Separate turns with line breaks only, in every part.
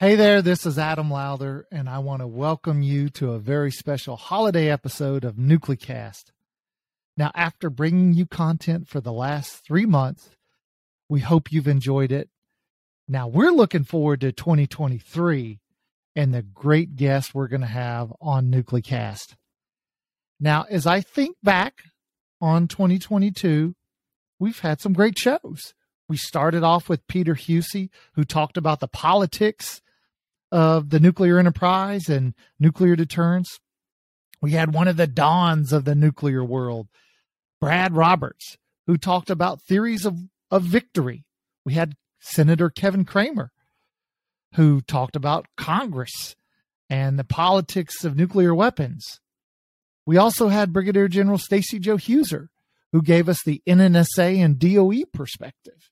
Hey there, this is Adam Lowther, and I want to welcome you to a very special holiday episode of NucleCast. Now, after bringing you content for the last three months, we hope you've enjoyed it. Now, we're looking forward to 2023 and the great guests we're going to have on NucleCast. Now, as I think back on 2022, we've had some great shows. We started off with Peter Huessy, who talked about the politics of the nuclear enterprise and nuclear deterrence. We had one of the dons of the nuclear world, Brad Roberts, who talked about theories of, of victory. We had Senator Kevin Cramer, who talked about Congress and the politics of nuclear weapons. We also had Brigadier General Stacy Jo Huser, who gave us the NNSA and DOE perspective.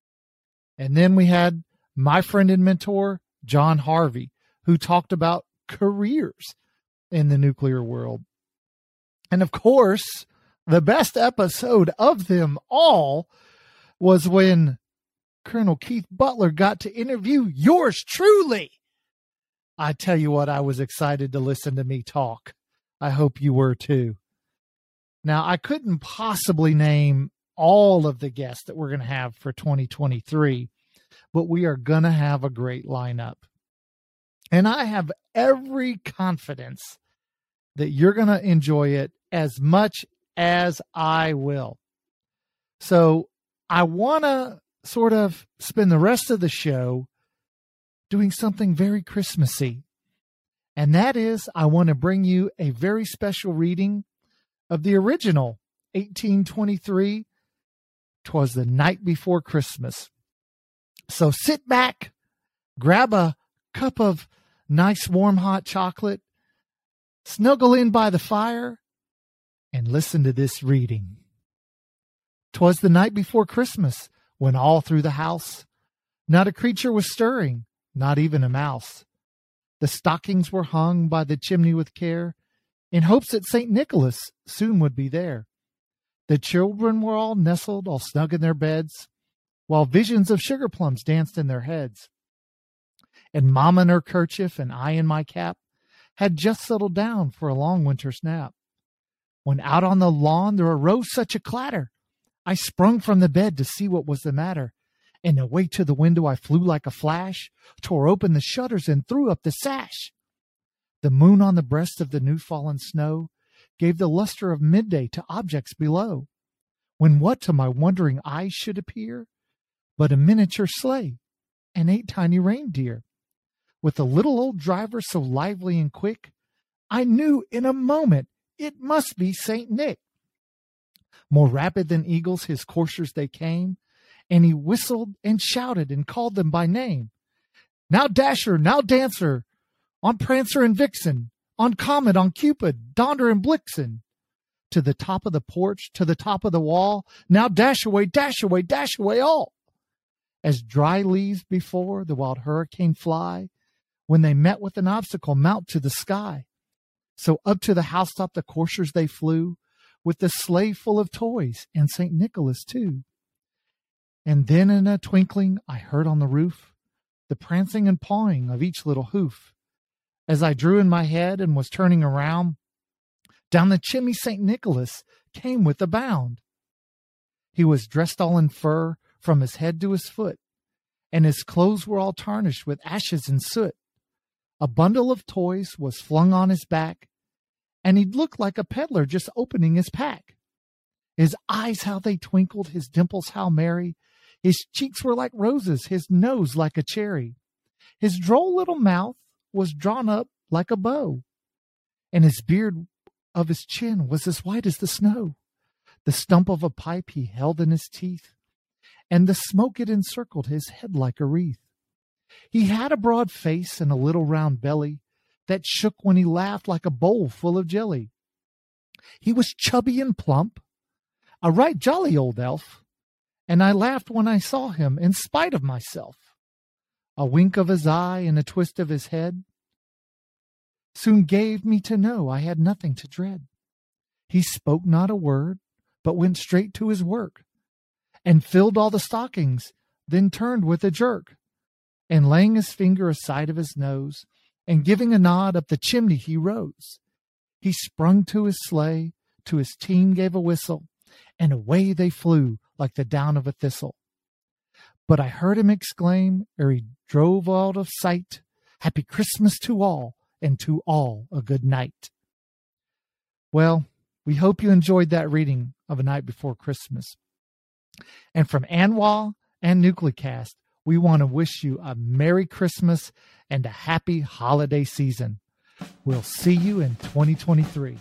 And then we had my friend and mentor, John Harvey, who talked about careers in the nuclear world. And of course, the best episode of them all was when Colonel Keith Butler got to interview yours truly. I tell you what, I was excited to listen to me talk. I hope you were too. Now, I couldn't possibly name all of the guests that we're going to have for 2023, but we are going to have a great lineup. And I have every confidence that you're going to enjoy it as much as I will. So I want to sort of spend the rest of the show doing something very Christmassy. And that is, I want to bring you a very special reading of the original 1823. Twas the night before Christmas. So sit back, grab a cup of nice warm hot chocolate, snuggle in by the fire, and listen to this reading. 'Twas the night before Christmas when all through the house not a creature was stirring, not even a mouse. The stockings were hung by the chimney with care, in hopes that St. Nicholas soon would be there. The children were all nestled, all snug in their beds, while visions of sugar plums danced in their heads and Mamma in her kerchief and I in my cap had just settled down for a long winter's nap. When out on the lawn there arose such a clatter, I sprung from the bed to see what was the matter, and away to the window I flew like a flash, tore open the shutters and threw up the sash. The moon on the breast of the new fallen snow gave the luster of midday to objects below, when what to my wondering eyes should appear but a miniature sleigh and eight tiny reindeer with the little old driver so lively and quick, I knew in a moment it must be St. Nick. More rapid than eagles, his coursers they came, and he whistled and shouted and called them by name. Now Dasher, now Dancer, on Prancer and Vixen, on Comet, on Cupid, Donder and Blixen, To the top of the porch, to the top of the wall, now dash away, dash away, dash away all. As dry leaves before the wild hurricane fly, when they met with an obstacle, mount to the sky. So up to the housetop the coursers they flew, with the sleigh full of toys, and St. Nicholas too. And then in a twinkling I heard on the roof the prancing and pawing of each little hoof. As I drew in my head and was turning around, down the chimney St. Nicholas came with a bound. He was dressed all in fur from his head to his foot, and his clothes were all tarnished with ashes and soot. A bundle of toys was flung on his back, and he looked like a peddler just opening his pack. His eyes, how they twinkled, his dimples, how merry. His cheeks were like roses, his nose like a cherry. His droll little mouth was drawn up like a bow, and his beard of his chin was as white as the snow. The stump of a pipe he held in his teeth, and the smoke it encircled his head like a wreath. He had a broad face and a little round belly that shook when he laughed like a bowl full of jelly. He was chubby and plump, a right jolly old elf, and I laughed when I saw him in spite of myself. A wink of his eye and a twist of his head soon gave me to know I had nothing to dread. He spoke not a word, but went straight to his work, and filled all the stockings, then turned with a jerk and laying his finger aside of his nose, and giving a nod up the chimney, he rose. He sprung to his sleigh, to his team gave a whistle, and away they flew like the down of a thistle. But I heard him exclaim, ere he drove out of sight, Happy Christmas to all, and to all a good night. Well, we hope you enjoyed that reading of A Night Before Christmas. And from ANWA and NucleCast, we want to wish you a Merry Christmas and a happy holiday season. We'll see you in 2023.